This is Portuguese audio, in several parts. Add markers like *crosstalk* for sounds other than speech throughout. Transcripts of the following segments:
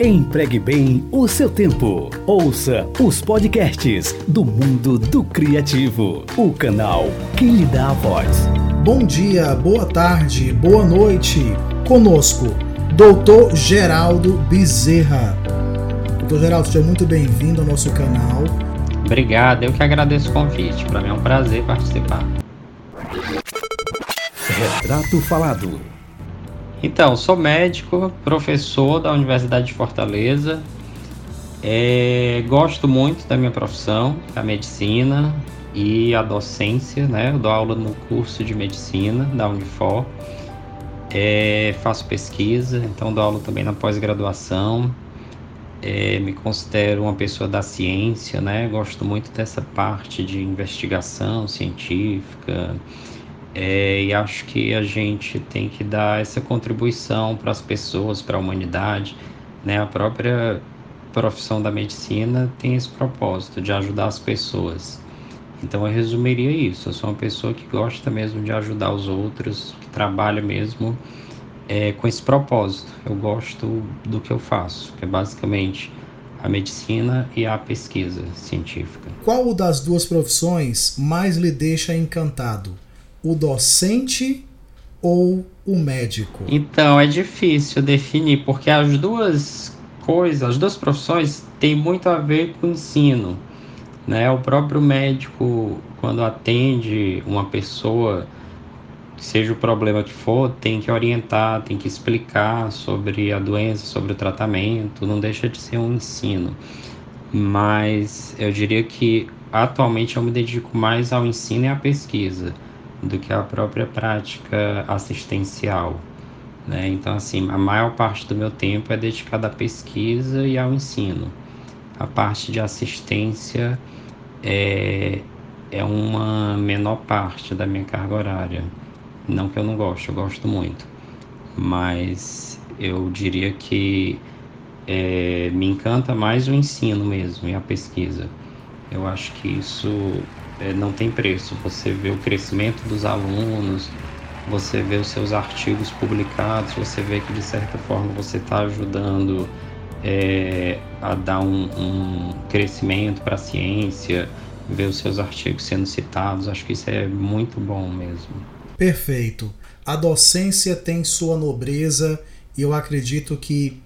Empregue bem o seu tempo. Ouça os podcasts do mundo do criativo. O canal que lhe dá a voz. Bom dia, boa tarde, boa noite. Conosco, Doutor Geraldo Bezerra. Doutor Geraldo, seja muito bem-vindo ao nosso canal. Obrigado, eu que agradeço o convite. Para mim é um prazer participar. Retrato Falado. Então, sou médico, professor da Universidade de Fortaleza. É, gosto muito da minha profissão, a medicina e a docência, né? Eu dou aula no curso de medicina da Unifor. É, faço pesquisa, então dou aula também na pós-graduação. É, me considero uma pessoa da ciência, né? Gosto muito dessa parte de investigação científica, é, e acho que a gente tem que dar essa contribuição para as pessoas, para a humanidade. Né? A própria profissão da medicina tem esse propósito de ajudar as pessoas. Então eu resumiria isso. Eu sou uma pessoa que gosta mesmo de ajudar os outros, que trabalha mesmo é, com esse propósito. Eu gosto do que eu faço, que é basicamente a medicina e a pesquisa científica. Qual das duas profissões mais lhe deixa encantado? O docente ou o médico? Então, é difícil definir, porque as duas coisas, as duas profissões têm muito a ver com o ensino. Né? O próprio médico, quando atende uma pessoa, seja o problema que for, tem que orientar, tem que explicar sobre a doença, sobre o tratamento, não deixa de ser um ensino. Mas eu diria que atualmente eu me dedico mais ao ensino e à pesquisa do que a própria prática assistencial. Né? Então, assim, a maior parte do meu tempo é dedicada à pesquisa e ao ensino. A parte de assistência é, é uma menor parte da minha carga horária. Não que eu não goste, eu gosto muito. Mas eu diria que é, me encanta mais o ensino mesmo e a pesquisa. Eu acho que isso é, não tem preço. Você vê o crescimento dos alunos, você vê os seus artigos publicados, você vê que de certa forma você está ajudando é, a dar um, um crescimento para a ciência, ver os seus artigos sendo citados. Acho que isso é muito bom mesmo. Perfeito. A docência tem sua nobreza e eu acredito que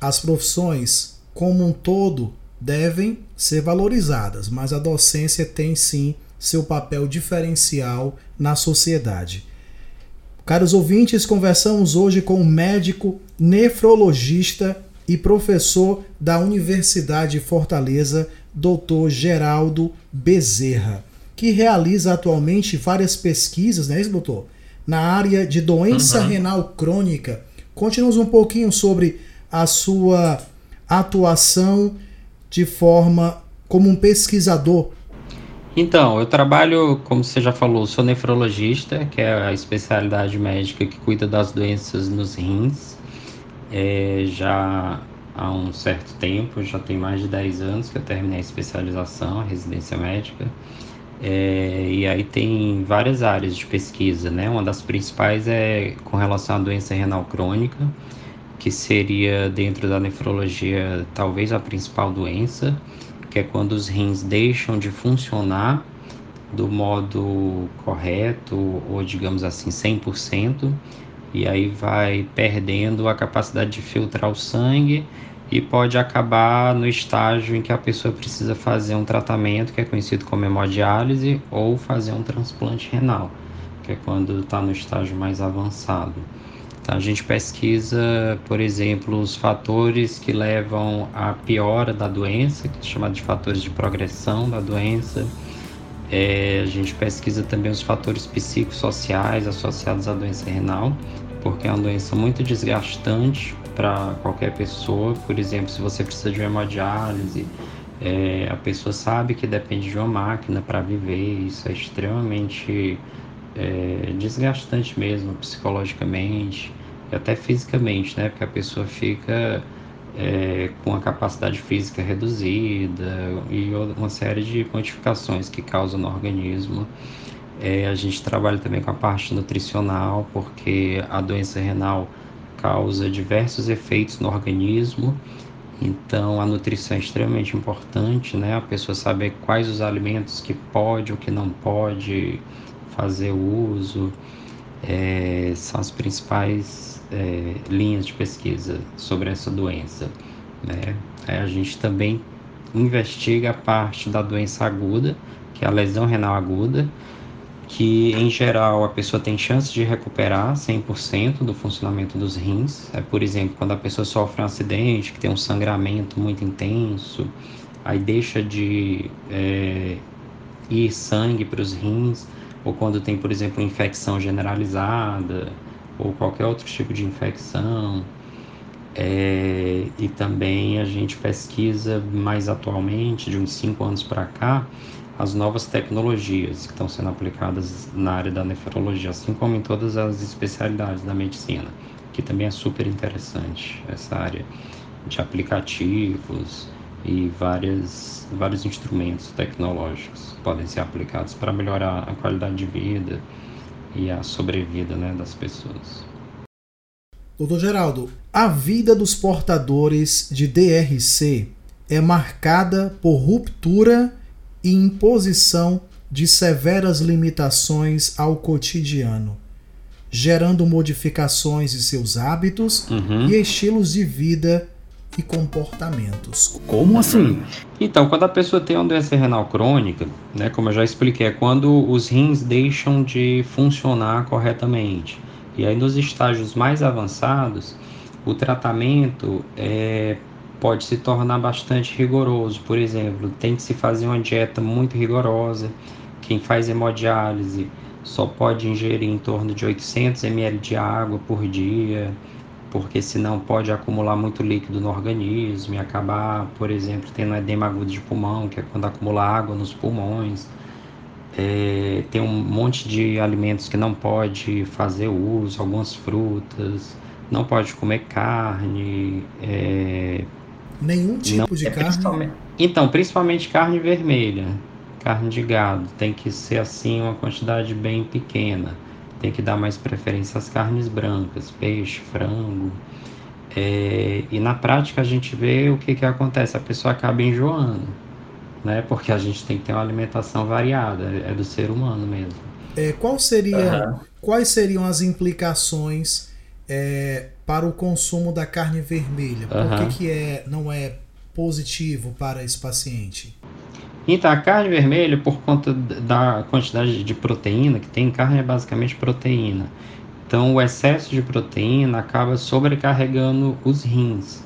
as profissões como um todo devem ser valorizadas, mas a docência tem sim seu papel diferencial na sociedade. Caros ouvintes, conversamos hoje com um médico nefrologista e professor da Universidade de Fortaleza, Dr. Geraldo Bezerra, que realiza atualmente várias pesquisas, né, doutor? Na área de doença uhum. renal crônica. Conte-nos um pouquinho sobre a sua atuação de forma como um pesquisador? Então, eu trabalho, como você já falou, sou nefrologista, que é a especialidade médica que cuida das doenças nos rins. É, já há um certo tempo, já tem mais de 10 anos que eu terminei a especialização, a residência médica. É, e aí tem várias áreas de pesquisa, né? Uma das principais é com relação à doença renal crônica, que seria dentro da nefrologia talvez a principal doença, que é quando os rins deixam de funcionar do modo correto ou digamos assim 100%, e aí vai perdendo a capacidade de filtrar o sangue e pode acabar no estágio em que a pessoa precisa fazer um tratamento que é conhecido como hemodiálise ou fazer um transplante renal, que é quando está no estágio mais avançado. Tá? A gente pesquisa, por exemplo, os fatores que levam à piora da doença, que é chamado de fatores de progressão da doença. É, a gente pesquisa também os fatores psicossociais associados à doença renal, porque é uma doença muito desgastante para qualquer pessoa. Por exemplo, se você precisa de uma hemodiálise, é, a pessoa sabe que depende de uma máquina para viver, isso é extremamente é, desgastante mesmo, psicologicamente até fisicamente, né? Porque a pessoa fica é, com a capacidade física reduzida e uma série de modificações que causam no organismo. É, a gente trabalha também com a parte nutricional, porque a doença renal causa diversos efeitos no organismo. Então, a nutrição é extremamente importante, né? A pessoa saber quais os alimentos que pode ou que não pode fazer uso, é, são as principais é, linhas de pesquisa sobre essa doença. Né? a gente também investiga a parte da doença aguda, que é a lesão renal aguda, que em geral a pessoa tem chance de recuperar 100% do funcionamento dos rins. É, por exemplo, quando a pessoa sofre um acidente, que tem um sangramento muito intenso, aí deixa de é, ir sangue para os rins, ou quando tem, por exemplo, infecção generalizada, ou qualquer outro tipo de infecção. É, e também a gente pesquisa mais atualmente, de uns 5 anos para cá, as novas tecnologias que estão sendo aplicadas na área da nefrologia, assim como em todas as especialidades da medicina, que também é super interessante essa área de aplicativos e várias, vários instrumentos tecnológicos podem ser aplicados para melhorar a qualidade de vida e a sobrevida né, das pessoas. Doutor Geraldo, a vida dos portadores de DRC é marcada por ruptura e imposição de severas limitações ao cotidiano, gerando modificações em seus hábitos uhum. e estilos de vida e comportamentos. Como assim? Então, quando a pessoa tem uma doença renal crônica, né, como eu já expliquei, é quando os rins deixam de funcionar corretamente. E aí, nos estágios mais avançados, o tratamento é, pode se tornar bastante rigoroso. Por exemplo, tem que se fazer uma dieta muito rigorosa. Quem faz hemodiálise só pode ingerir em torno de 800 ml de água por dia, porque senão pode acumular muito líquido no organismo e acabar, por exemplo, tendo edema agudo de pulmão, que é quando acumula água nos pulmões. É, tem um monte de alimentos que não pode fazer uso, algumas frutas, não pode comer carne. É, Nenhum tipo não, de é carne? Principalmente, então, principalmente carne vermelha, carne de gado. Tem que ser assim uma quantidade bem pequena. Tem que dar mais preferência às carnes brancas, peixe, frango. É, e na prática a gente vê o que, que acontece, a pessoa acaba enjoando né? Porque a gente tem que ter uma alimentação variada, é do ser humano mesmo. É, qual seria, uhum. Quais seriam as implicações é, para o consumo da carne vermelha? Por uhum. que, que é, não é positivo para esse paciente? Então, a carne vermelha, por conta da quantidade de proteína que tem, carne é basicamente proteína. Então, o excesso de proteína acaba sobrecarregando os rins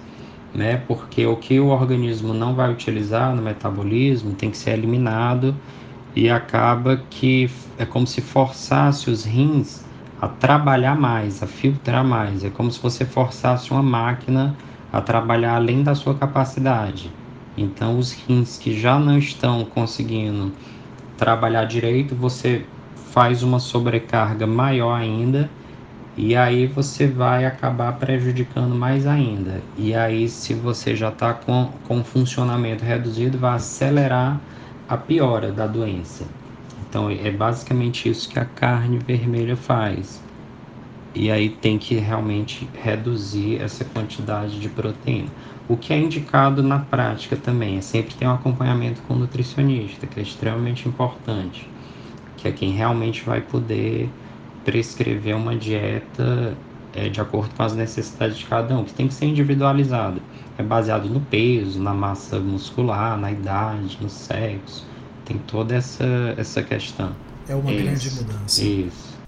né? Porque o que o organismo não vai utilizar no metabolismo tem que ser eliminado e acaba que é como se forçasse os rins a trabalhar mais, a filtrar mais. É como se você forçasse uma máquina a trabalhar além da sua capacidade. Então, os rins que já não estão conseguindo trabalhar direito, você faz uma sobrecarga maior ainda e aí você vai acabar prejudicando mais ainda. E aí, se você já está com, com funcionamento reduzido, vai acelerar a piora da doença. Então, é basicamente isso que a carne vermelha faz. E aí tem que realmente reduzir essa quantidade de proteína. O que é indicado na prática também é sempre ter um acompanhamento com o nutricionista, que é extremamente importante, que é quem realmente vai poder prescrever uma dieta é, de acordo com as necessidades de cada um, que tem que ser individualizada. É baseado no peso, na massa muscular, na idade, no sexo. Tem toda essa, essa questão. É uma isso, grande mudança. Isso.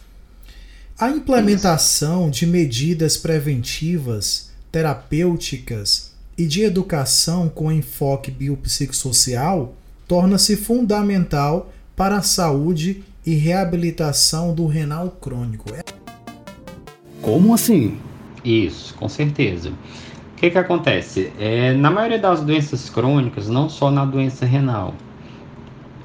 A implementação isso. de medidas preventivas, terapêuticas e de educação com enfoque biopsicossocial torna-se fundamental para a saúde e reabilitação do renal crônico. É Como assim? Isso, com certeza. O que, que acontece? É, na maioria das doenças crônicas, não só na doença renal,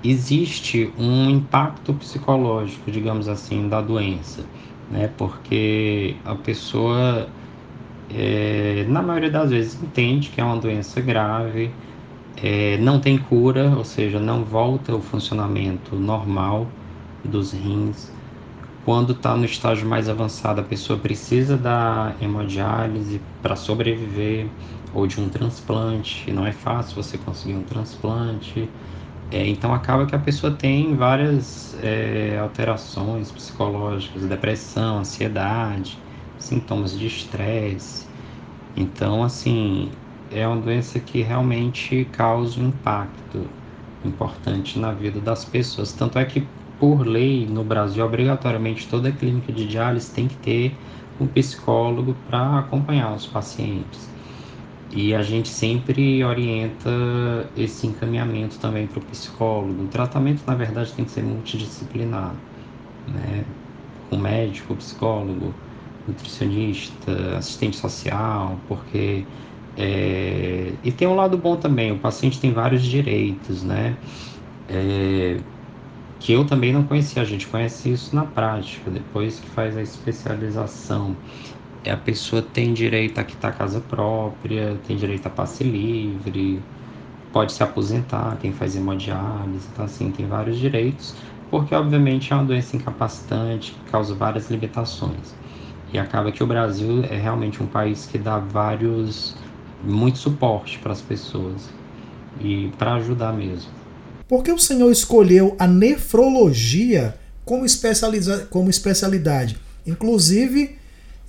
existe um impacto psicológico, digamos assim, da doença, né? Porque a pessoa, é, na maioria das vezes, entende que é uma doença grave, é, não tem cura, ou seja, não volta ao funcionamento normal dos rins, Quando está no estágio mais avançado, a pessoa precisa da hemodiálise para sobreviver ou de um transplante. Não é fácil você conseguir um transplante. É, então acaba que a pessoa tem várias é, alterações psicológicas, depressão, ansiedade, sintomas de estresse. Então, assim, é uma doença que realmente causa um impacto importante na vida das pessoas. Tanto é que, por lei, no Brasil, obrigatoriamente toda clínica de diálise tem que ter um psicólogo para acompanhar os pacientes. E a gente sempre orienta esse encaminhamento também para o psicólogo. O tratamento, na verdade, tem que ser multidisciplinar, né? Com médico, psicólogo, nutricionista, assistente social, porque é... e tem um lado bom também. O paciente tem vários direitos, né? É... Que eu também não conhecia. A gente conhece isso na prática depois que faz a especialização. É, a pessoa tem direito a quitar casa própria, tem direito a passe livre, pode se aposentar, quem faz hemodiálise, então assim, tem vários direitos, porque obviamente é uma doença incapacitante, que causa várias limitações. E acaba que o Brasil é realmente um país que dá vários, muito suporte para as pessoas e para ajudar mesmo. Por que o senhor escolheu a nefrologia como, especializa como especialidade? Inclusive,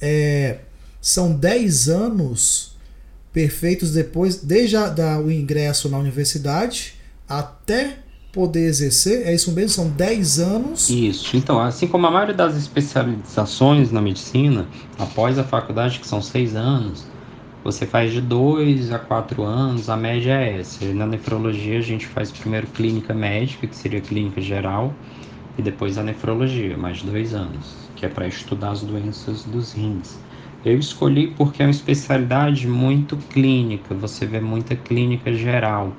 é, são 10 anos perfeitos depois, desde o ingresso na universidade até poder exercer. É isso mesmo? São 10 anos. Isso. Então, assim como a maioria das especializações na medicina, após a faculdade, que são 6 anos, você faz de 2 a 4 anos, a média é essa. Na nefrologia, a gente faz primeiro clínica médica, que seria clínica geral, e depois a nefrologia, mais dois anos que é para estudar as doenças dos rins. Eu escolhi porque é uma especialidade muito clínica, você vê muita clínica geral.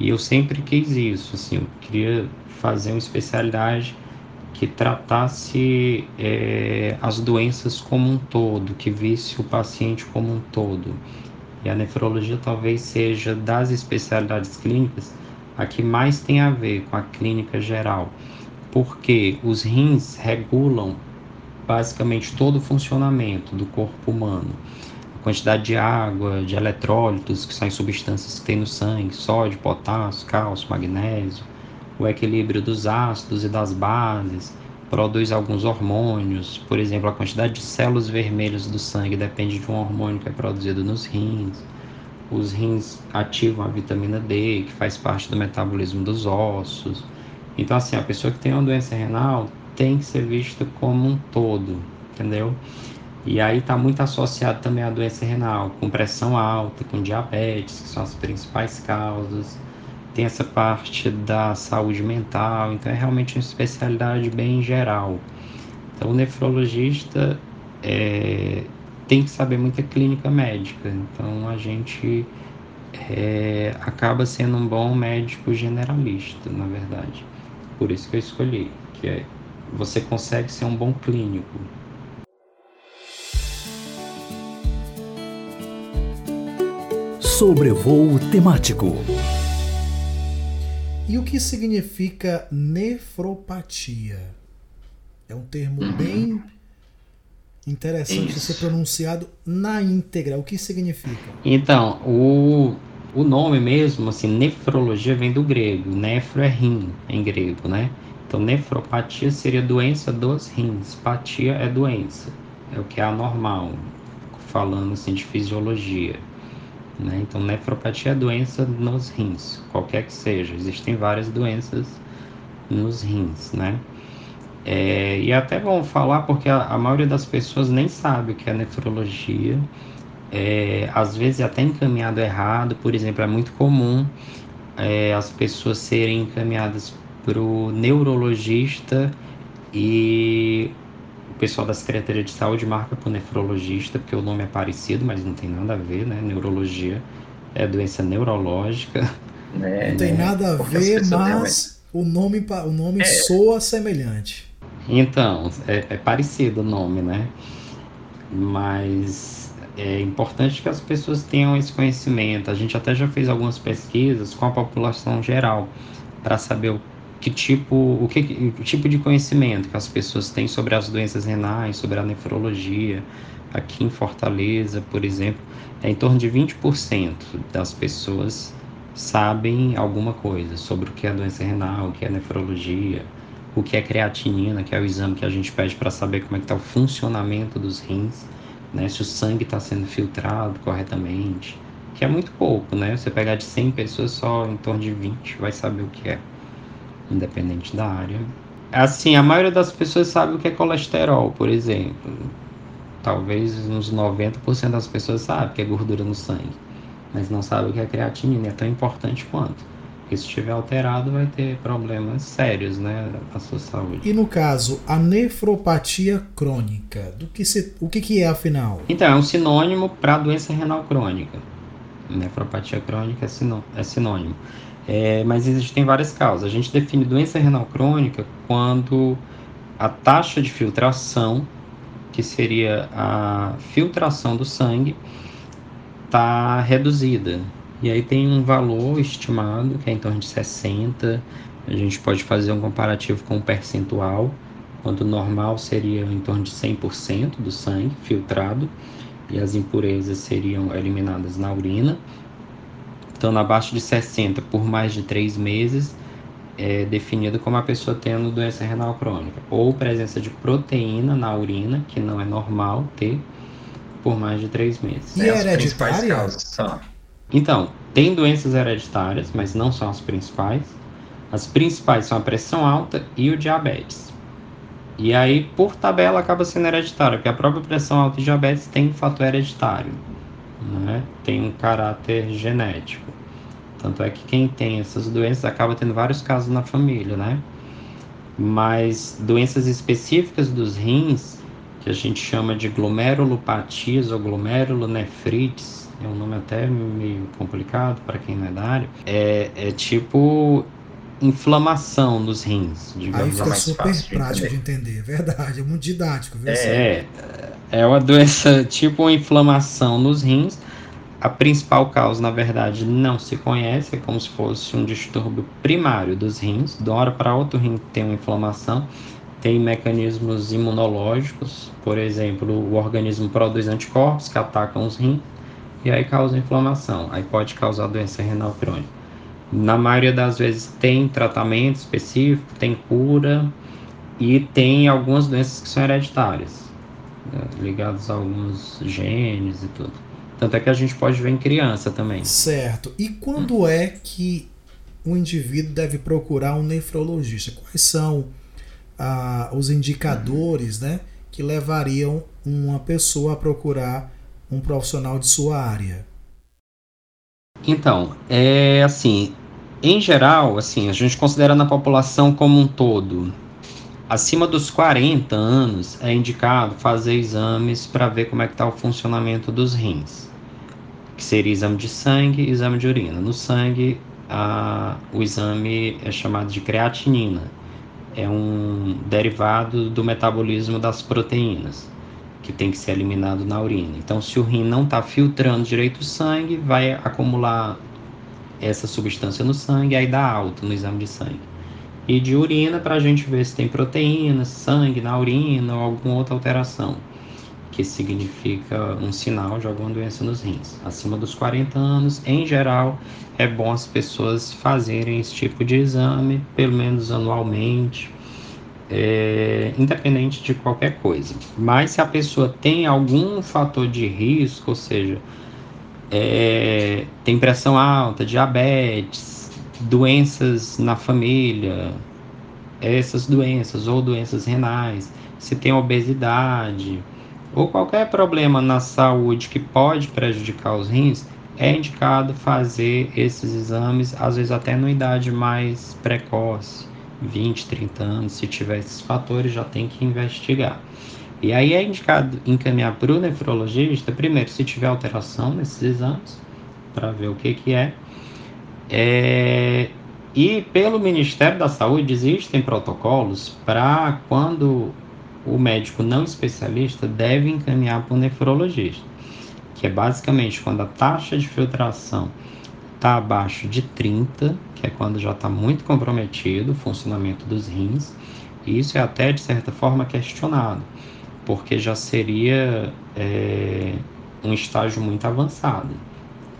E eu sempre quis isso, assim, eu queria fazer uma especialidade que tratasse é, as doenças como um todo, que visse o paciente como um todo. E a nefrologia talvez seja das especialidades clínicas a que mais tem a ver com a clínica geral, porque os rins regulam basicamente todo o funcionamento do corpo humano. Quantidade de água, de eletrólitos, que são substâncias que tem no sangue, sódio, potássio, cálcio, magnésio, o equilíbrio dos ácidos e das bases, produz alguns hormônios, por exemplo, a quantidade de células vermelhas do sangue depende de um hormônio que é produzido nos rins. Os rins ativam a vitamina D, que faz parte do metabolismo dos ossos. Então, assim, a pessoa que tem uma doença renal tem que ser vista como um todo, entendeu? E aí está muito associado também à doença renal, com pressão alta, com diabetes, que são as principais causas. Tem essa parte da saúde mental, então é realmente uma especialidade bem geral. Então o nefrologista é, tem que saber muita clínica médica, então a gente é, acaba sendo um bom médico generalista, na verdade. Por isso que eu escolhi, que é você consegue ser um bom clínico. Sobrevoo temático. E o que significa nefropatia? É um termo uhum. bem interessante de ser pronunciado na íntegra. O que significa? Então, o, o nome mesmo, assim, nefrologia vem do grego. Nefro é rim em grego, né? Então, nefropatia seria doença dos rins. Patia é doença, é o que é anormal, falando assim de fisiologia. Né? Então, nefropatia é doença nos rins, qualquer que seja. Existem várias doenças nos rins, né? É, e é até bom falar porque a, a, maioria das pessoas nem sabe o que é nefrologia. É, às vezes é até encaminhado errado, por exemplo, é muito comum é, as pessoas serem encaminhadas para o neurologista e pessoal da Secretaria de Saúde marca para o nefrologista, porque o nome é parecido, mas não tem nada a ver, né? Neurologia é doença neurológica. É, não tem né? nada a ver, mas o nome, o nome é. soa semelhante. Então, é, é parecido o nome, né? Mas é importante que as pessoas tenham esse conhecimento. A gente até já fez algumas pesquisas com a população geral para saber o que tipo, o que, o tipo de conhecimento que as pessoas têm sobre as doenças renais, sobre a nefrologia. Aqui em Fortaleza, por exemplo, é em torno de 20% das pessoas sabem alguma coisa sobre o que é doença renal, o que é nefrologia, o que é creatinina, que é o exame que a gente pede para saber como é que está o funcionamento dos rins, né? Se o sangue está sendo filtrado corretamente, que é muito pouco, né? Você pegar de 100 pessoas, só em torno de 20 vai saber o que é, independente da área. Assim, a maioria das pessoas sabe o que é colesterol, por exemplo. Talvez uns 90% das pessoas sabem que é gordura no sangue, mas não sabe o que é creatinina, é tão importante quanto. Porque se estiver alterado, vai ter problemas sérios, né, à sua saúde. E no caso, a nefropatia crônica, do que se, o que, que é afinal? Então, é um sinônimo para doença renal crônica. Nefropatia crônica é, é sinônimo. É, mas existem várias causas. A gente define doença renal crônica quando a taxa de filtração, que seria a filtração do sangue, está reduzida. E aí tem um valor estimado que é em torno de 60. A gente pode fazer um comparativo com o percentual, quando o normal seria em torno de 100% do sangue filtrado e as impurezas seriam eliminadas na urina. Então, abaixo de 60 por mais de 3 meses é definido como a pessoa tendo doença renal crônica ou presença de proteína na urina, que não é normal ter, por mais de 3 meses. E é, hereditária? Então, tem doenças hereditárias, mas não são as principais. As principais são a pressão alta e o diabetes. E aí, por tabela, acaba sendo hereditário, porque a própria pressão alta e diabetes tem um fator hereditário, né? tem um caráter genético. Tanto é que quem tem essas doenças acaba tendo vários casos na família, né? Mas doenças específicas dos rins, que a gente chama de glomerulopatias ou glomerulonefrites, é um nome até meio complicado para quem não é da área, é, é tipo inflamação nos rins, digamos Aí fica super prático de entender. de entender, verdade, é muito didático. Viu? É, é uma doença *laughs* tipo uma inflamação nos rins. A principal causa, na verdade, não se conhece, é como se fosse um distúrbio primário dos rins. De uma hora para outra, o rim tem uma inflamação, tem mecanismos imunológicos, por exemplo, o organismo produz anticorpos que atacam os rins e aí causa inflamação. Aí pode causar doença renal crônica. Na maioria das vezes tem tratamento específico, tem cura e tem algumas doenças que são hereditárias, né, ligadas a alguns genes e tudo. Tanto é que a gente pode ver em criança também. Certo. E quando é que o indivíduo deve procurar um nefrologista? Quais são ah, os indicadores né, que levariam uma pessoa a procurar um profissional de sua área? Então, é assim, em geral, assim, a gente considerando a população como um todo, acima dos 40 anos é indicado fazer exames para ver como é que está o funcionamento dos rins, que seria exame de sangue e exame de urina. No sangue, a, o exame é chamado de creatinina, é um derivado do metabolismo das proteínas que tem que ser eliminado na urina. Então, se o rim não está filtrando direito o sangue, vai acumular essa substância no sangue, aí dá alto no exame de sangue. E de urina para a gente ver se tem proteína, sangue na urina ou alguma outra alteração, que significa um sinal de alguma doença nos rins. Acima dos 40 anos, em geral, é bom as pessoas fazerem esse tipo de exame, pelo menos anualmente, é, independente de qualquer coisa. Mas se a pessoa tem algum fator de risco, ou seja, é, tem pressão alta, diabetes, doenças na família, essas doenças ou doenças renais, se tem obesidade ou qualquer problema na saúde que pode prejudicar os rins, é indicado fazer esses exames, às vezes até numa idade mais precoce 20, 30 anos, se tiver esses fatores, já tem que investigar. E aí é indicado encaminhar para o nefrologista, primeiro, se tiver alteração nesses exames, para ver o que, que é. é. E pelo Ministério da Saúde existem protocolos para quando o médico não especialista deve encaminhar para o nefrologista, que é basicamente quando a taxa de filtração está abaixo de 30, que é quando já está muito comprometido o funcionamento dos rins, e isso é até de certa forma questionado, porque já seria é, um estágio muito avançado.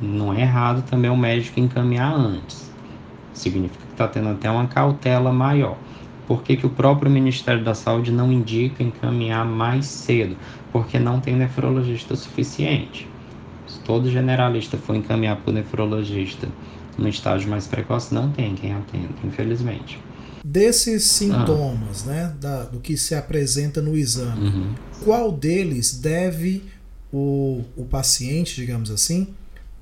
Não é errado também o médico encaminhar antes, significa que está tendo até uma cautela maior. Por que, que o próprio Ministério da Saúde não indica encaminhar mais cedo? Porque não tem nefrologista suficiente. Se todo generalista for encaminhar para o nefrologista no estágio mais precoce, não tem quem atenda, infelizmente. Desses sintomas, ah. né, da, do que se apresenta no exame, uhum. qual deles deve o, o paciente, digamos assim,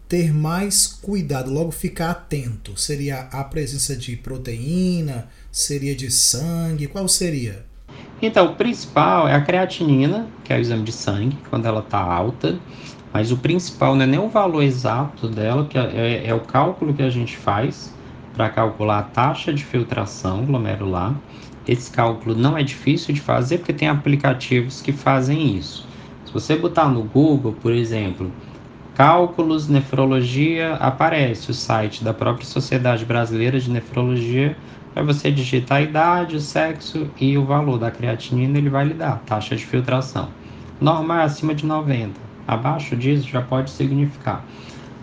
ter mais cuidado, logo ficar atento? Seria a presença de proteína? Seria de sangue? Qual seria? Então, o principal é a creatinina, que é o exame de sangue, quando ela está alta. Mas o principal não é nem o valor exato dela, que é, é, é o cálculo que a gente faz para calcular a taxa de filtração glomerular. Esse cálculo não é difícil de fazer porque tem aplicativos que fazem isso. Se você botar no Google, por exemplo, cálculos nefrologia, aparece o site da própria Sociedade Brasileira de Nefrologia. Para você digitar a idade, o sexo e o valor da creatinina, ele vai lhe dar taxa de filtração. Normal é acima de 90 Abaixo disso já pode significar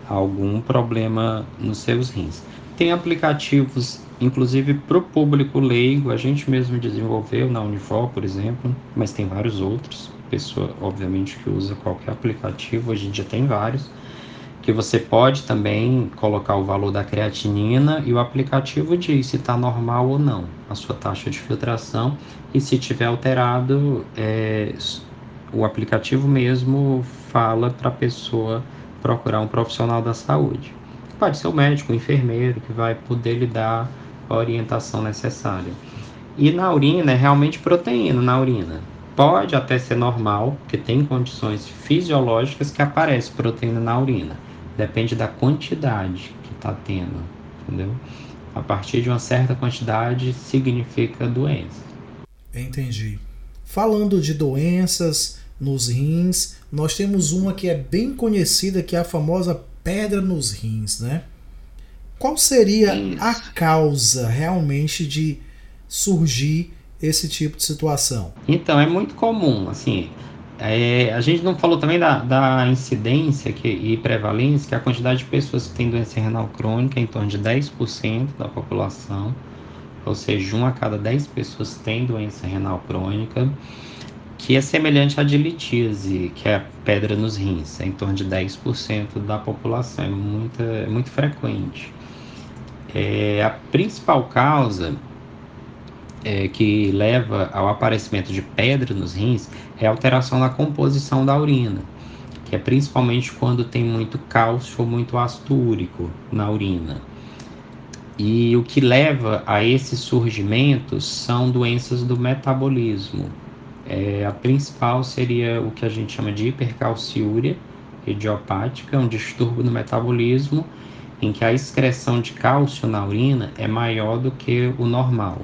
algum problema nos seus rins. Tem aplicativos, inclusive para o público leigo, a gente mesmo desenvolveu na Unifor, por exemplo, mas tem vários outros. Pessoa, obviamente, que usa qualquer aplicativo, hoje em dia tem vários, que você pode também colocar o valor da creatinina e o aplicativo diz se está normal ou não a sua taxa de filtração e se tiver alterado, é, o aplicativo mesmo fala para a pessoa procurar um profissional da saúde. Pode ser o médico, o enfermeiro, que vai poder lhe dar a orientação necessária. E na urina, é realmente proteína na urina. Pode até ser normal, porque tem condições fisiológicas que aparece proteína na urina. Depende da quantidade que está tendo, entendeu? A partir de uma certa quantidade significa doença. Entendi. Falando de doenças, nos rins. Nós temos uma que é bem conhecida, que é a famosa pedra nos rins, né? Qual seria Isso. a causa realmente de surgir esse tipo de situação? Então, é muito comum, assim, é, a gente não falou também da, da incidência que, e prevalência, que é a quantidade de pessoas que têm doença renal crônica é em torno de 10% da população, ou seja, 1 a cada 10 pessoas tem doença renal crônica que é semelhante à de litíase, que é a pedra nos rins, é em torno de 10% da população, é muito, é muito frequente. É, a principal causa é, que leva ao aparecimento de pedra nos rins é a alteração na composição da urina, que é principalmente quando tem muito cálcio ou muito ácido úrico na urina. E o que leva a esse surgimento são doenças do metabolismo, é, a principal seria o que a gente chama de hipercalciúria idiopática, um distúrbio no metabolismo em que a excreção de cálcio na urina é maior do que o normal.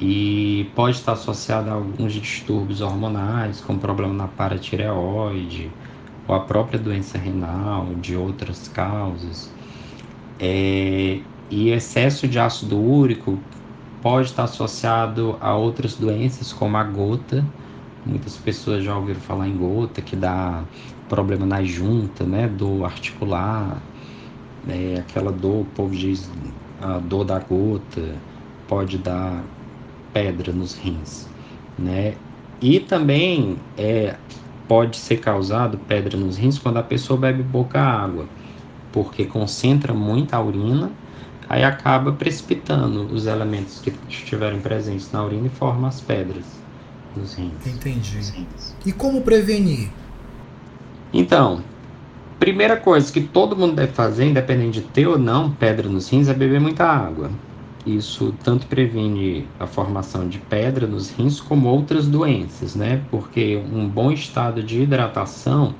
E pode estar associado a alguns distúrbios hormonais, como problema na paratireoide, ou a própria doença renal, de outras causas. É, e excesso de ácido úrico pode estar associado a outras doenças como a gota. Muitas pessoas já ouviram falar em gota, que dá problema na junta, né, dor articular, é, aquela dor, o povo diz a dor da gota, pode dar pedra nos rins, né? E também é, pode ser causado pedra nos rins quando a pessoa bebe pouca água, porque concentra muita urina aí acaba precipitando os elementos que estiverem presentes na urina e forma as pedras nos rins. Entendi. E como prevenir? Então, primeira coisa que todo mundo deve fazer, independente de ter ou não pedra nos rins, é beber muita água. Isso tanto previne a formação de pedra nos rins como outras doenças, né? Porque um bom estado de hidratação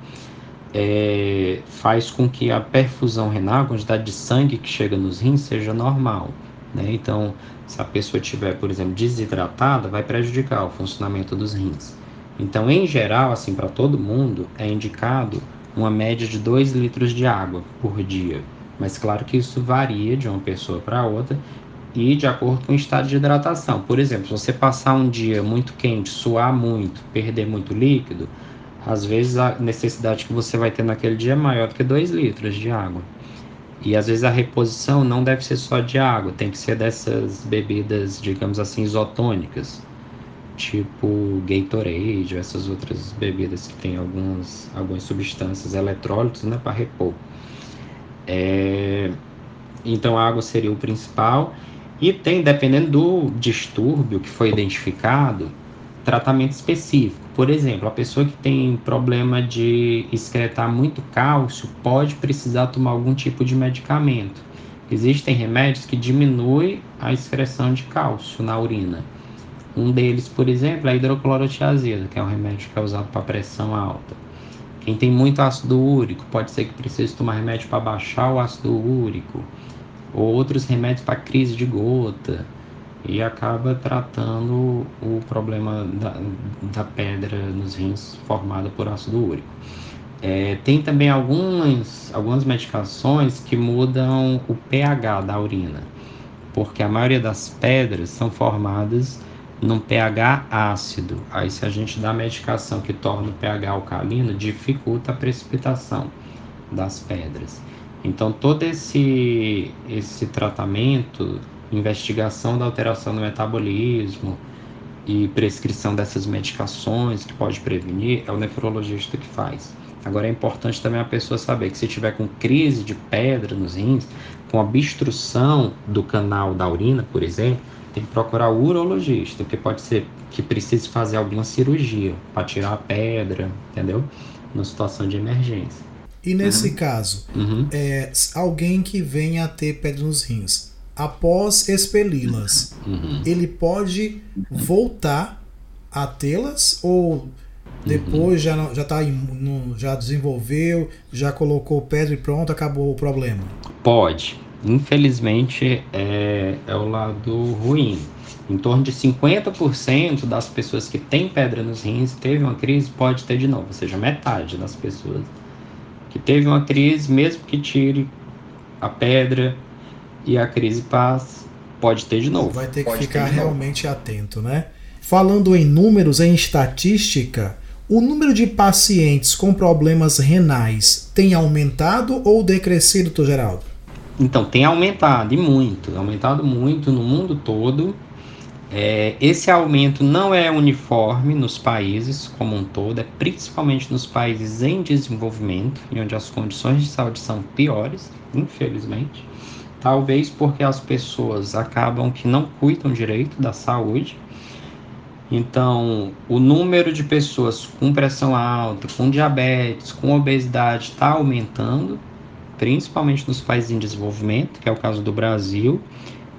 é, faz com que a perfusão renal, a quantidade de sangue que chega nos rins, seja normal. Né? Então, se a pessoa estiver, por exemplo, desidratada, vai prejudicar o funcionamento dos rins. Então, em geral, assim, para todo mundo, é indicado uma média de 2 litros de água por dia. Mas claro que isso varia de uma pessoa para outra e de acordo com o estado de hidratação. Por exemplo, se você passar um dia muito quente, suar muito, perder muito líquido, às vezes a necessidade que você vai ter naquele dia é maior do que 2 litros de água. E às vezes a reposição não deve ser só de água, tem que ser dessas bebidas, digamos assim, isotônicas, tipo Gatorade, essas outras bebidas que tem algumas, algumas substâncias, eletrólitos, né, para repor. É... Então a água seria o principal. E tem, dependendo do distúrbio que foi identificado, tratamento específico. Por exemplo, a pessoa que tem problema de excretar muito cálcio pode precisar tomar algum tipo de medicamento. Existem remédios que diminuem a excreção de cálcio na urina. Um deles, por exemplo, é a hidroclorotiazida, que é um remédio que é usado para pressão alta. Quem tem muito ácido úrico pode ser que precise tomar remédio para baixar o ácido úrico, ou outros remédios para crise de gota e acaba tratando o problema da, da pedra nos rins formada por ácido úrico. É, tem também algumas, algumas medicações que mudam o pH da urina, porque a maioria das pedras são formadas num pH ácido. Aí, se a gente dá medicação que torna o pH alcalino, dificulta a precipitação das pedras. Então, todo esse, esse tratamento investigação da alteração do metabolismo e prescrição dessas medicações que pode prevenir, é o nefrologista que faz. Agora é importante também a pessoa saber que se tiver com crise de pedra nos rins, com obstrução do canal da urina, por exemplo, tem que procurar o urologista, porque pode ser que precise fazer alguma cirurgia para tirar a pedra, entendeu? Numa situação de emergência. E nesse uhum. caso, uhum. É, alguém que venha a ter pedra nos rins, após expeli-las, uhum. ele pode voltar a tê-las ou depois uhum. já já tá no, já desenvolveu, já colocou pedra e pronto, acabou o problema? Pode. Infelizmente é, é o lado ruim. Em torno de 50% das pessoas que têm pedra nos rins teve uma crise, pode ter de novo, ou seja, metade das pessoas que teve uma crise, mesmo que tire a pedra, e a crise paz pode ter de novo. Vai ter que pode ficar realmente atento, né? Falando em números, em estatística, o número de pacientes com problemas renais tem aumentado ou decrescido, Dr. Geraldo? Então, tem aumentado e muito, aumentado muito no mundo todo. É, esse aumento não é uniforme nos países como um todo, é principalmente nos países em desenvolvimento, onde as condições de saúde são piores, infelizmente. Talvez porque as pessoas acabam que não cuidam direito da saúde. Então, o número de pessoas com pressão alta, com diabetes, com obesidade está aumentando, principalmente nos países em desenvolvimento, que é o caso do Brasil,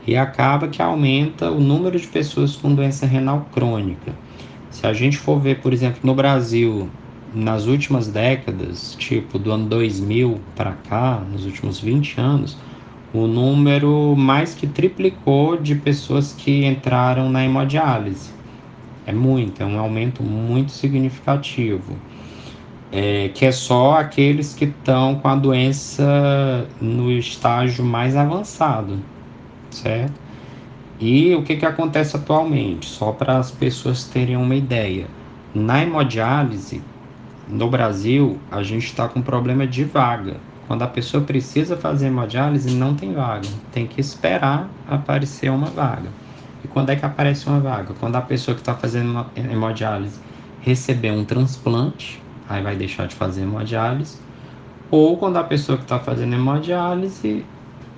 e acaba que aumenta o número de pessoas com doença renal crônica. Se a gente for ver, por exemplo, no Brasil, nas últimas décadas, tipo do ano 2000 para cá, nos últimos 20 anos, o número mais que triplicou de pessoas que entraram na hemodiálise. É muito, é um aumento muito significativo. É, que é só aqueles que estão com a doença no estágio mais avançado, certo? E o que, que acontece atualmente? Só para as pessoas terem uma ideia. Na hemodiálise, no Brasil, a gente está com problema de vaga. Quando a pessoa precisa fazer hemodiálise, não tem vaga. Tem que esperar aparecer uma vaga. E quando é que aparece uma vaga? Quando a pessoa que está fazendo hemodiálise receber um transplante, aí vai deixar de fazer hemodiálise. Ou quando a pessoa que está fazendo hemodiálise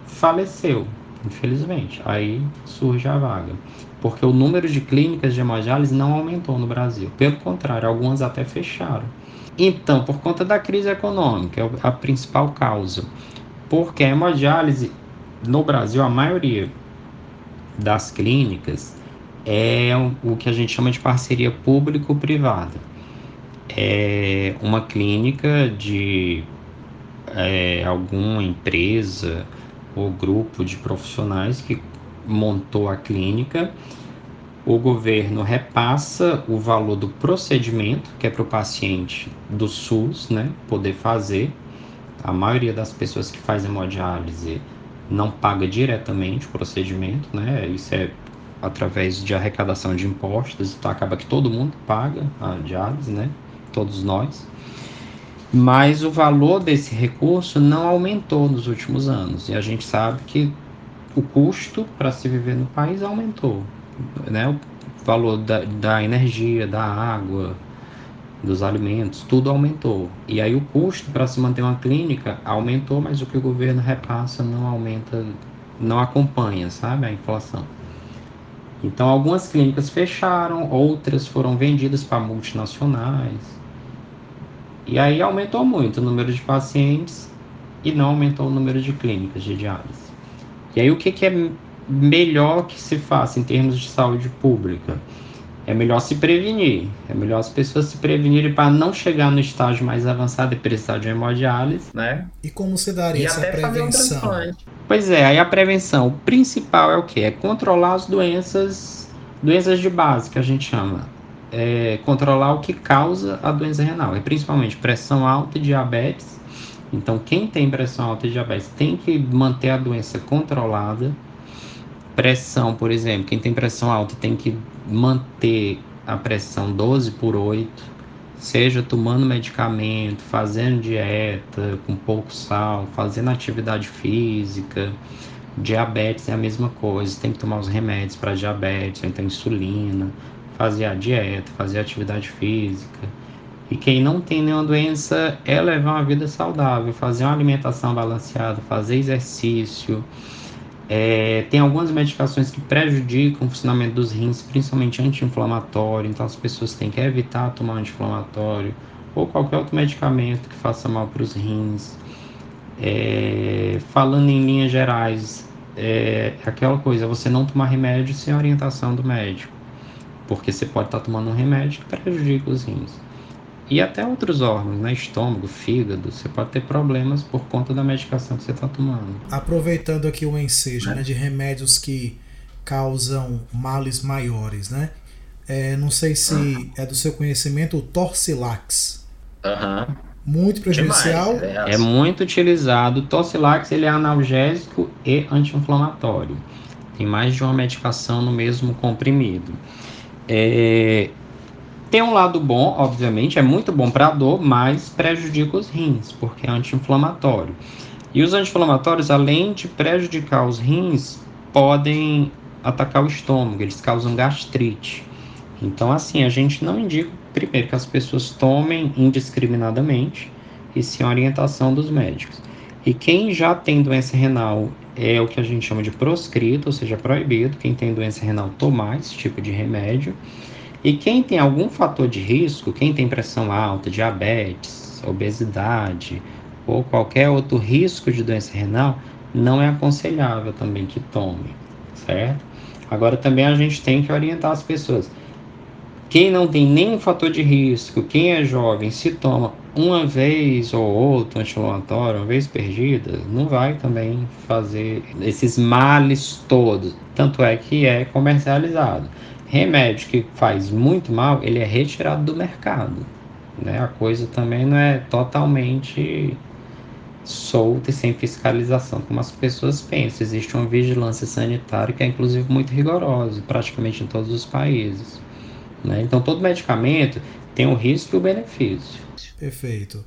faleceu, infelizmente. Aí surge a vaga. Porque o número de clínicas de hemodiálise não aumentou no Brasil. Pelo contrário, algumas até fecharam. Então, por conta da crise econômica, é a principal causa. Porque a hemodiálise, no Brasil, a maioria das clínicas é o que a gente chama de parceria público-privada. É uma clínica de é, alguma empresa ou grupo de profissionais que montou a clínica o governo repassa o valor do procedimento, que é para o paciente do SUS, né, poder fazer A maioria das pessoas que faz hemodiálise não paga diretamente o procedimento, né? Isso é através de arrecadação de impostos, então acaba que todo mundo paga a diálise, né? Todos nós. Mas o valor desse recurso não aumentou nos últimos anos. E a gente sabe que o custo para se viver no país aumentou. Né? O valor da, da energia, da água, dos alimentos, tudo aumentou. E aí o custo para se manter uma clínica aumentou, mas o que o governo repassa não aumenta, não acompanha, sabe, a inflação. Então algumas clínicas fecharam, outras foram vendidas para multinacionais. E aí aumentou muito o número de pacientes e não aumentou o número de clínicas de diálise. E aí o que, que é melhor que se faça em termos de saúde pública? é melhor se prevenir. É melhor as pessoas se prevenirem para não chegar no estágio mais avançado e precisar de hemodiálise, né? E como se daria e essa prevenção? Um pois é, aí a prevenção, o principal é o que? É controlar as doenças, doenças de base, que a gente chama. É controlar o que causa a doença renal. É principalmente pressão alta e diabetes. Então, quem tem pressão alta e diabetes tem que manter a doença controlada Pressão, por exemplo, quem tem pressão alta tem que manter a pressão 12 por 8, seja tomando medicamento, fazendo dieta com pouco sal, fazendo atividade física. Diabetes é a mesma coisa, tem que tomar os remédios para diabetes, então insulina, fazer a dieta, fazer atividade física. E quem não tem nenhuma doença é levar uma vida saudável, fazer uma alimentação balanceada, fazer exercício, é, tem algumas medicações que prejudicam o funcionamento dos rins, principalmente anti-inflamatório, então as pessoas têm que evitar tomar anti-inflamatório ou qualquer outro medicamento que faça mal para os rins. É, falando em linhas gerais, é aquela coisa, você não tomar remédio sem orientação do médico, porque você pode estar tomando um remédio que prejudica os rins e até outros órgãos, né? Estômago, fígado, você pode ter problemas por conta da medicação que você está tomando. Aproveitando aqui o ensejo é. né, de remédios que causam males maiores, né? É, não sei se uhum. é do seu conhecimento o Torcilax. Uhum. Muito prejudicial. Demais, é, é muito utilizado. O Torcilax ele é analgésico e anti-inflamatório. Tem mais de uma medicação no mesmo comprimido. É, tem um lado bom, obviamente, é muito bom para a dor, mas prejudica os rins, porque é anti-inflamatório. E os anti-inflamatórios, além de prejudicar os rins, podem atacar o estômago, eles causam gastrite. Então, assim, a gente não indica, primeiro, que as pessoas tomem indiscriminadamente e sem orientação dos médicos. E quem já tem doença renal é o que a gente chama de proscrito, ou seja, proibido. Quem tem doença renal tomar esse tipo de remédio. E quem tem algum fator de risco, quem tem pressão alta, diabetes, obesidade ou qualquer outro risco de doença renal, não é aconselhável também que tome, certo? Agora também a gente tem que orientar as pessoas. Quem não tem nenhum fator de risco, quem é jovem, se toma uma vez ou outra anti-inflamatório, uma vez perdida, não vai também fazer esses males todos. Tanto é que é comercializado remédio que faz muito mal, ele é retirado do mercado. Né? A coisa também não é totalmente solta e sem fiscalização, como as pessoas pensam. Existe uma vigilância sanitária que é inclusive muito rigorosa, praticamente em todos os países. Né? Então todo medicamento tem o risco e o benefício. Perfeito.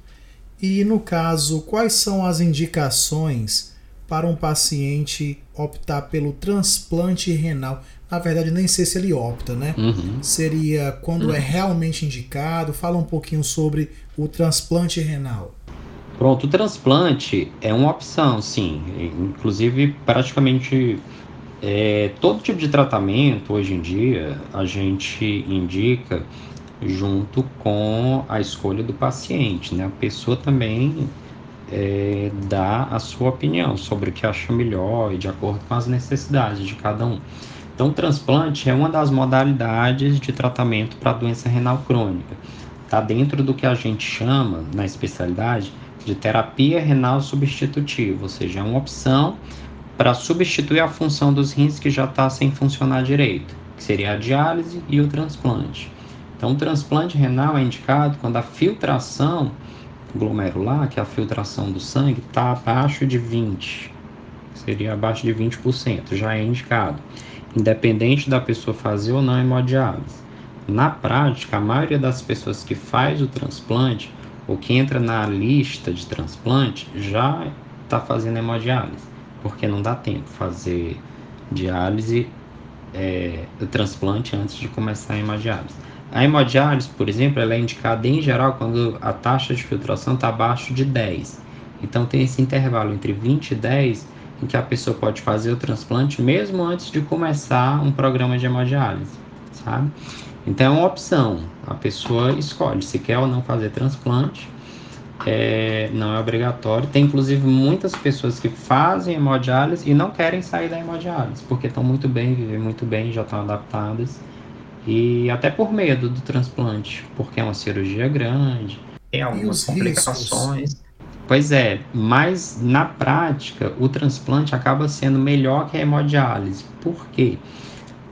E no caso, quais são as indicações para um paciente optar pelo transplante renal? Na verdade nem sei se ele opta, né? Uhum. Seria quando uhum. é realmente indicado. Fala um pouquinho sobre o transplante renal. Pronto, o transplante é uma opção, sim. Inclusive, praticamente é, todo tipo de tratamento hoje em dia a gente indica junto com a escolha do paciente, né? A pessoa também é, dá a sua opinião sobre o que acha melhor e de acordo com as necessidades de cada um. Então, o transplante é uma das modalidades de tratamento para doença renal crônica. Está dentro do que a gente chama, na especialidade, de terapia renal substitutiva, ou seja, é uma opção para substituir a função dos rins que já está sem funcionar direito, que seria a diálise e o transplante. Então, o transplante renal é indicado quando a filtração glomerular, que é a filtração do sangue, está abaixo de 20, seria abaixo de 20%, já é indicado, independente da pessoa fazer ou não hemodiálise. Na prática, a maioria das pessoas que faz o transplante ou que entra na lista de transplante já está fazendo hemodiálise, porque não dá tempo fazer diálise, é, transplante antes de começar a hemodiálise. A hemodiálise, por exemplo, ela é indicada em geral quando a taxa de filtração está abaixo de 10. Então tem esse intervalo entre 20 e 10 em que a pessoa pode fazer o transplante mesmo antes de começar um programa de hemodiálise, sabe? Então é uma opção, a pessoa escolhe se quer ou não fazer transplante, é, não é obrigatório. Tem inclusive muitas pessoas que fazem hemodiálise e não querem sair da hemodiálise, porque estão muito bem, vivem muito bem, já estão adaptadas e até por medo do transplante, porque é uma cirurgia grande, tem algumas complicações. Riscos? Pois é, mas na prática o transplante acaba sendo melhor que a hemodiálise. Por quê?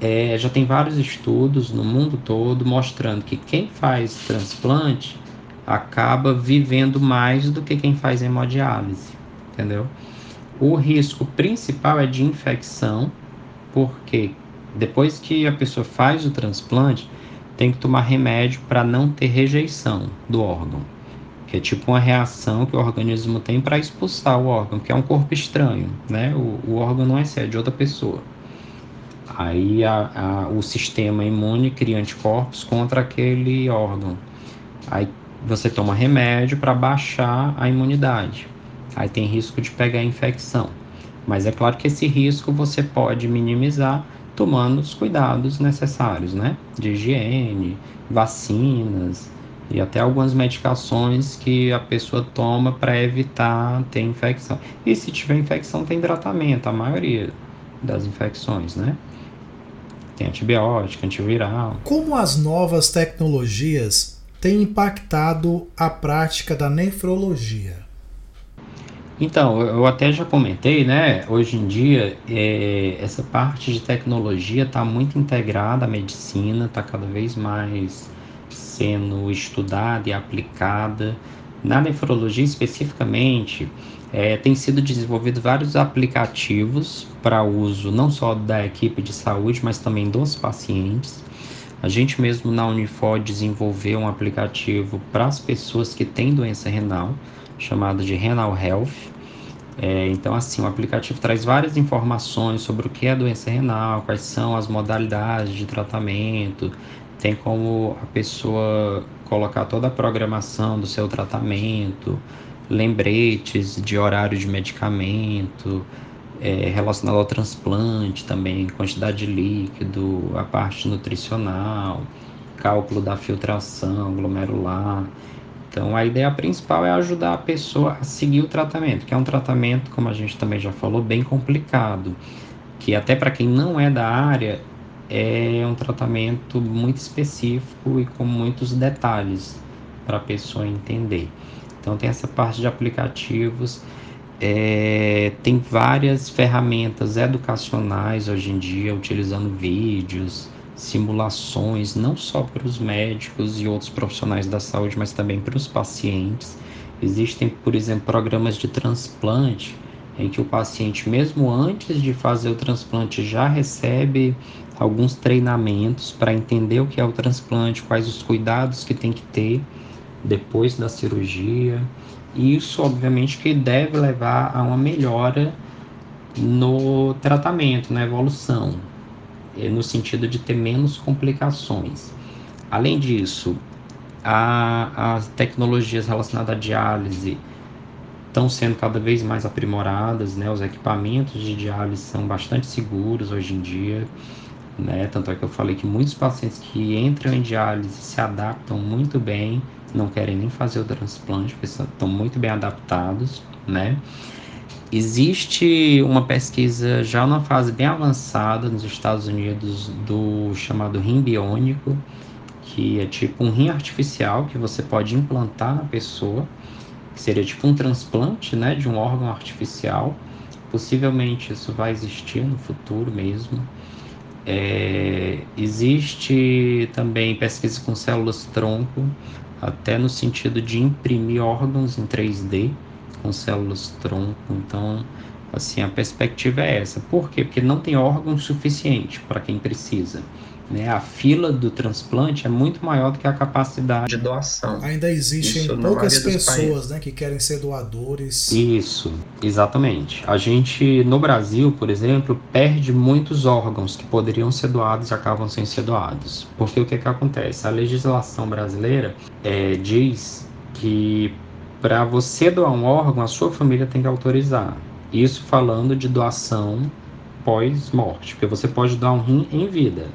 É, já tem vários estudos no mundo todo mostrando que quem faz transplante acaba vivendo mais do que quem faz hemodiálise, entendeu? O risco principal é de infecção, porque depois que a pessoa faz o transplante, tem que tomar remédio para não ter rejeição do órgão, é tipo uma reação que o organismo tem para expulsar o órgão, que é um corpo estranho, né? O, o órgão não é seu, é de outra pessoa. Aí a, a, o sistema imune cria anticorpos contra aquele órgão. Aí você toma remédio para baixar a imunidade. Aí tem risco de pegar infecção. Mas é claro que esse risco você pode minimizar tomando os cuidados necessários, né? De higiene, vacinas e até algumas medicações que a pessoa toma para evitar ter infecção. E se tiver infecção, tem tratamento, a maioria das infecções, né? Tem antibiótico, antiviral. Como as novas tecnologias têm impactado a prática da nefrologia? Então, eu até já comentei, né? Hoje em dia, é, essa parte de tecnologia está muito integrada à medicina, está cada vez mais sendo estudada e aplicada. Na nefrologia, especificamente, é, tem sido desenvolvido vários aplicativos para uso não só da equipe de saúde, mas também dos pacientes. A gente mesmo na Unifor desenvolveu um aplicativo para as pessoas que têm doença renal chamado de Renal Health. É, então, assim, o aplicativo traz várias informações sobre o que é doença renal, quais são as modalidades de tratamento, tem como a pessoa colocar toda a programação do seu tratamento, lembretes de horário de medicamento, é, relacionado ao transplante também, quantidade de líquido, a parte nutricional, cálculo da filtração glomerular. Então, a ideia principal é ajudar a pessoa a seguir o tratamento, que é um tratamento, como a gente também já falou, bem complicado, que até para quem não é da área, é um tratamento muito específico e com muitos detalhes para a pessoa entender. Então, tem essa parte de aplicativos, é, tem várias ferramentas educacionais hoje em dia, utilizando vídeos, simulações não só para os médicos e outros profissionais da saúde, mas também para os pacientes. Existem, por exemplo, programas de transplante em que o paciente, mesmo antes de fazer o transplante, já recebe alguns treinamentos para entender o que é o transplante, quais os cuidados que tem que ter depois da cirurgia. Isso, obviamente, que deve levar a uma melhora no tratamento, na evolução. É, no sentido de ter menos complicações. Além disso, as tecnologias relacionadas à diálise estão sendo cada vez mais aprimoradas, né? Os equipamentos de diálise são bastante seguros hoje em dia, né? Tanto é que eu falei que muitos pacientes que entram em diálise se adaptam muito bem, não querem nem fazer o transplante, porque estão muito bem adaptados, né? Existe uma pesquisa já numa fase bem avançada nos Estados Unidos do chamado rim biônico, que é tipo um rim artificial que você pode implantar na pessoa, que seria tipo um transplante, né, de um órgão artificial. Possivelmente isso vai existir no futuro mesmo. É, existe também pesquisa com células tronco até no sentido de imprimir órgãos em 3D com células tronco. Então, assim, a perspectiva é essa. Por quê? Porque não tem órgão suficiente para quem precisa. Né? A fila do transplante é muito maior do que a capacidade de doação. Ainda existem poucas pessoas né, que querem ser doadores. Isso, exatamente. A gente, no Brasil, por exemplo, perde muitos órgãos que poderiam ser doados e acabam sem ser doados. Porque o que, que acontece? A legislação brasileira é, diz que para você doar um órgão, a sua família tem que autorizar. Isso falando de doação pós-morte, porque você pode doar um rim em vida,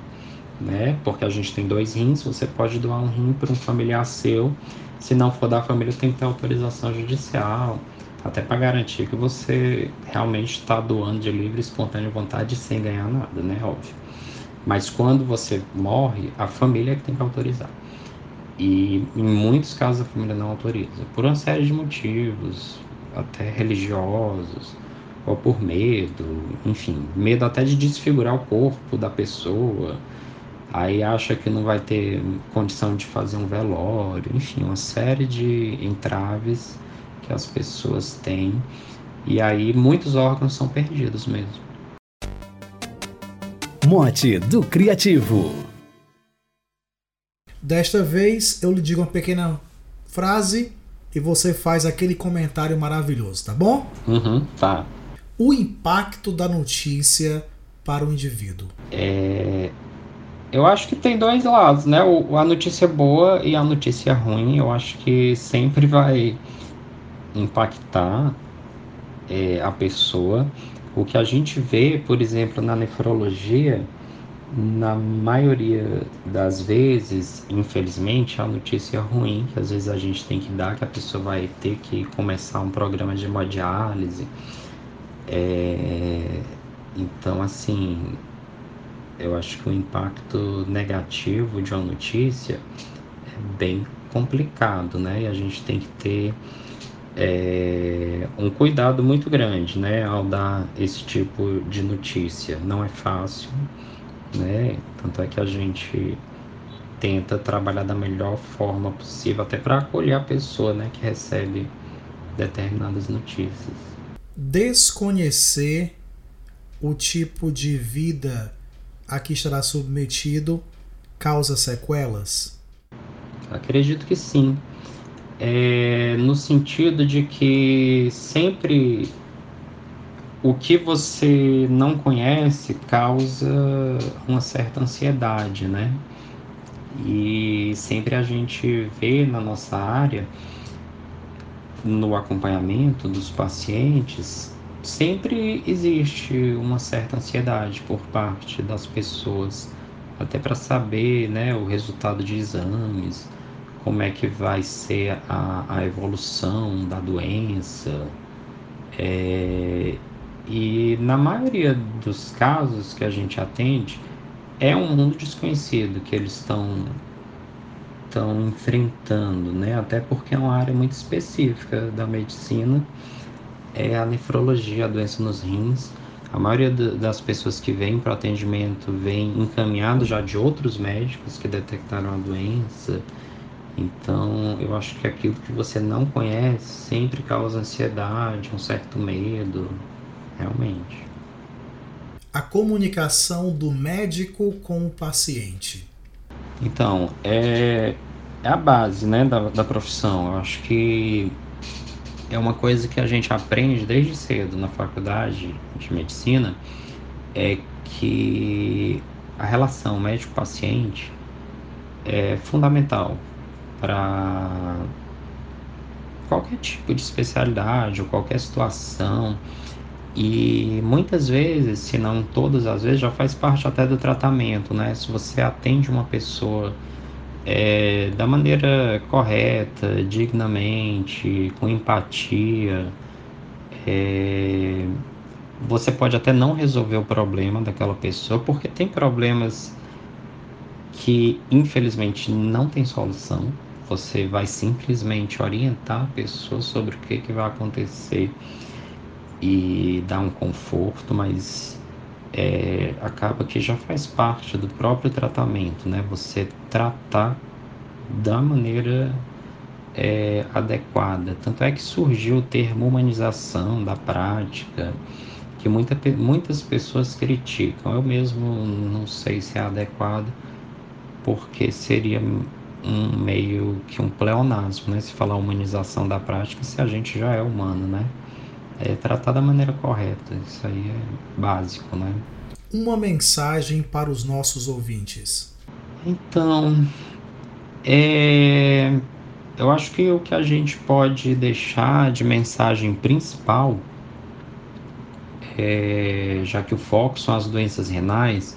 né? Porque a gente tem dois rins, você pode doar um rim para um familiar seu. Se não for da família, tem que ter autorização judicial, até para garantir que você realmente está doando de livre espontânea vontade sem ganhar nada, né? Óbvio. Mas quando você morre, a família é que tem que autorizar. E em muitos casos a família não autoriza, por uma série de motivos, até religiosos, ou por medo, enfim, medo até de desfigurar o corpo da pessoa, aí acha que não vai ter condição de fazer um velório, enfim, uma série de entraves que as pessoas têm e aí muitos órgãos são perdidos mesmo. Mote do Criativo. Desta vez eu lhe digo uma pequena frase e você faz aquele comentário maravilhoso, tá bom? Uhum, tá. O impacto da notícia para o indivíduo. É, eu acho que tem dois lados, né? O, a notícia boa e a notícia ruim, eu acho que sempre vai impactar é, a pessoa. O que a gente vê, por exemplo, na nefrologia, na maioria das vezes, infelizmente, é a notícia ruim que às vezes a gente tem que dar, que a pessoa vai ter que começar um programa de hemodiálise. É, então, assim, eu acho que o impacto negativo de uma notícia é bem complicado, né? E a gente tem que ter é, um cuidado muito grande, né, ao dar esse tipo de notícia. Não é fácil, né? Tanto é que a gente tenta trabalhar da melhor forma possível, até para acolher a pessoa, né, que recebe determinadas notícias. Desconhecer o tipo de vida a que estará submetido causa sequelas? Acredito que sim. É, no sentido de que sempre o que você não conhece causa uma certa ansiedade, né? E sempre a gente vê na nossa área, no acompanhamento dos pacientes, sempre existe uma certa ansiedade por parte das pessoas, até para saber né, o resultado de exames, como é que vai ser a, a evolução da doença. É, e na maioria dos casos que a gente atende, é um mundo desconhecido que eles estão estão enfrentando, né? Até porque é uma área muito específica da medicina é a nefrologia, a doença nos rins. A maioria das pessoas que vêm para atendimento vem encaminhado já de outros médicos que detectaram a doença. Então, eu acho que aquilo que você não conhece sempre causa ansiedade, um certo medo, realmente. A comunicação do médico com o paciente. Então, é, é a base né, da, da profissão. Eu acho que é uma coisa que a gente aprende desde cedo na faculdade de medicina, é que a relação médico-paciente é fundamental para qualquer tipo de especialidade ou qualquer situação. E muitas vezes, se não todas as vezes, já faz parte até do tratamento, né? Se você atende uma pessoa é, da maneira correta, dignamente, com empatia. É, você pode até não resolver o problema daquela pessoa, porque tem problemas que infelizmente não tem solução. Você vai simplesmente orientar a pessoa sobre o que, que vai acontecer e dar um conforto, mas é, acaba que já faz parte do próprio tratamento, né? Você tratar da maneira é, adequada. Tanto é que surgiu o termo humanização da prática, que muita, muitas pessoas criticam. Eu mesmo não sei se é adequado, porque seria um meio que um pleonasmo, né? Se falar humanização da prática, se a gente já é humano, né? É tratar da maneira correta, isso aí é básico, né? Uma mensagem para os nossos ouvintes. Então, é, eu acho que o que a gente pode deixar de mensagem principal, é, já que o foco são as doenças renais,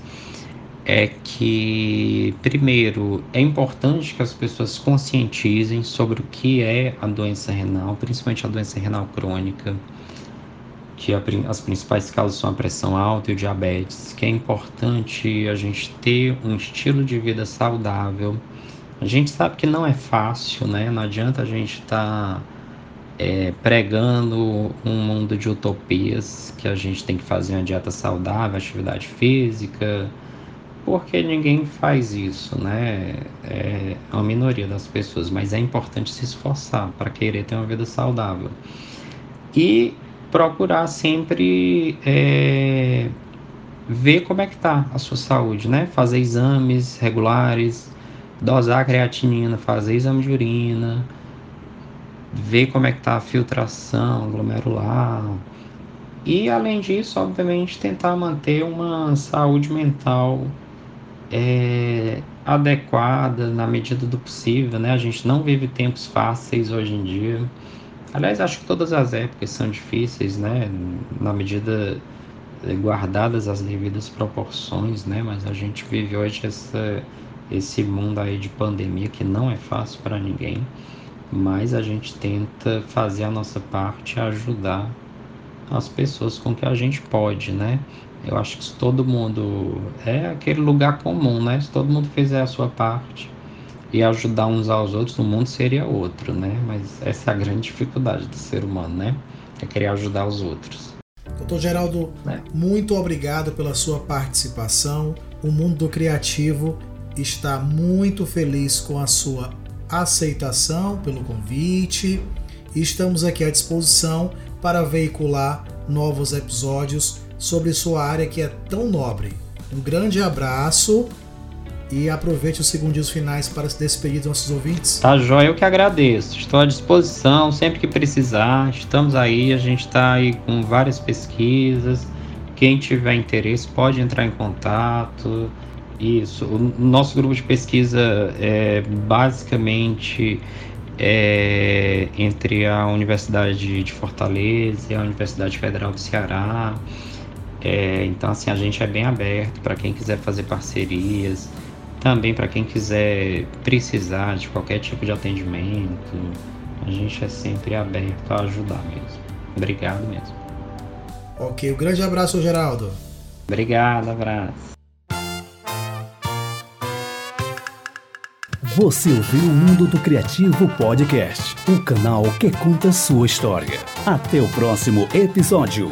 é que, primeiro, é importante que as pessoas conscientizem sobre o que é a doença renal, principalmente a doença renal crônica, que a, as principais causas são a pressão alta e o diabetes, que é importante a gente ter um estilo de vida saudável. A gente sabe que não é fácil, né? Não adianta a gente estar tá, é, pregando um mundo de utopias, que a gente tem que fazer uma dieta saudável, atividade física, porque ninguém faz isso, né? É uma minoria das pessoas, mas é importante se esforçar para querer ter uma vida saudável. E procurar sempre é, ver como é que tá a sua saúde, né? Fazer exames regulares, dosar a creatinina, fazer exame de urina, ver como é que tá a filtração glomerular. E além disso, obviamente, tentar manter uma saúde mental é, adequada na medida do possível, né? A gente não vive tempos fáceis hoje em dia. Aliás, acho que todas as épocas são difíceis, né? Na medida é, guardadas as devidas proporções, né? Mas a gente vive hoje essa, esse mundo aí de pandemia que não é fácil para ninguém, mas a gente tenta fazer a nossa parte, ajudar as pessoas com que a gente pode, né? Eu acho que se todo mundo. É aquele lugar comum, né? Se todo mundo fizer a sua parte e ajudar uns aos outros, o mundo seria outro, né? Mas essa é a grande dificuldade do ser humano, né? É querer ajudar os outros. Doutor Geraldo, é. muito obrigado pela sua participação. O mundo do criativo está muito feliz com a sua aceitação pelo convite e estamos aqui à disposição para veicular novos episódios sobre sua área que é tão nobre. Um grande abraço e aproveite os segundinhos finais para se despedir dos nossos ouvintes. Tá, Joia, eu que agradeço. Estou à disposição sempre que precisar. Estamos aí, a gente está aí com várias pesquisas. Quem tiver interesse pode entrar em contato. Isso. O nosso grupo de pesquisa é basicamente é, entre a Universidade de Fortaleza e a Universidade Federal do Ceará. É, então, assim, a gente é bem aberto para quem quiser fazer parcerias, também para quem quiser precisar de qualquer tipo de atendimento. A gente é sempre aberto a ajudar mesmo. Obrigado mesmo. Ok, um grande abraço, Geraldo. Obrigado, abraço. Você ouviu o Mundo do Criativo Podcast, o canal que conta sua história. Até o próximo episódio.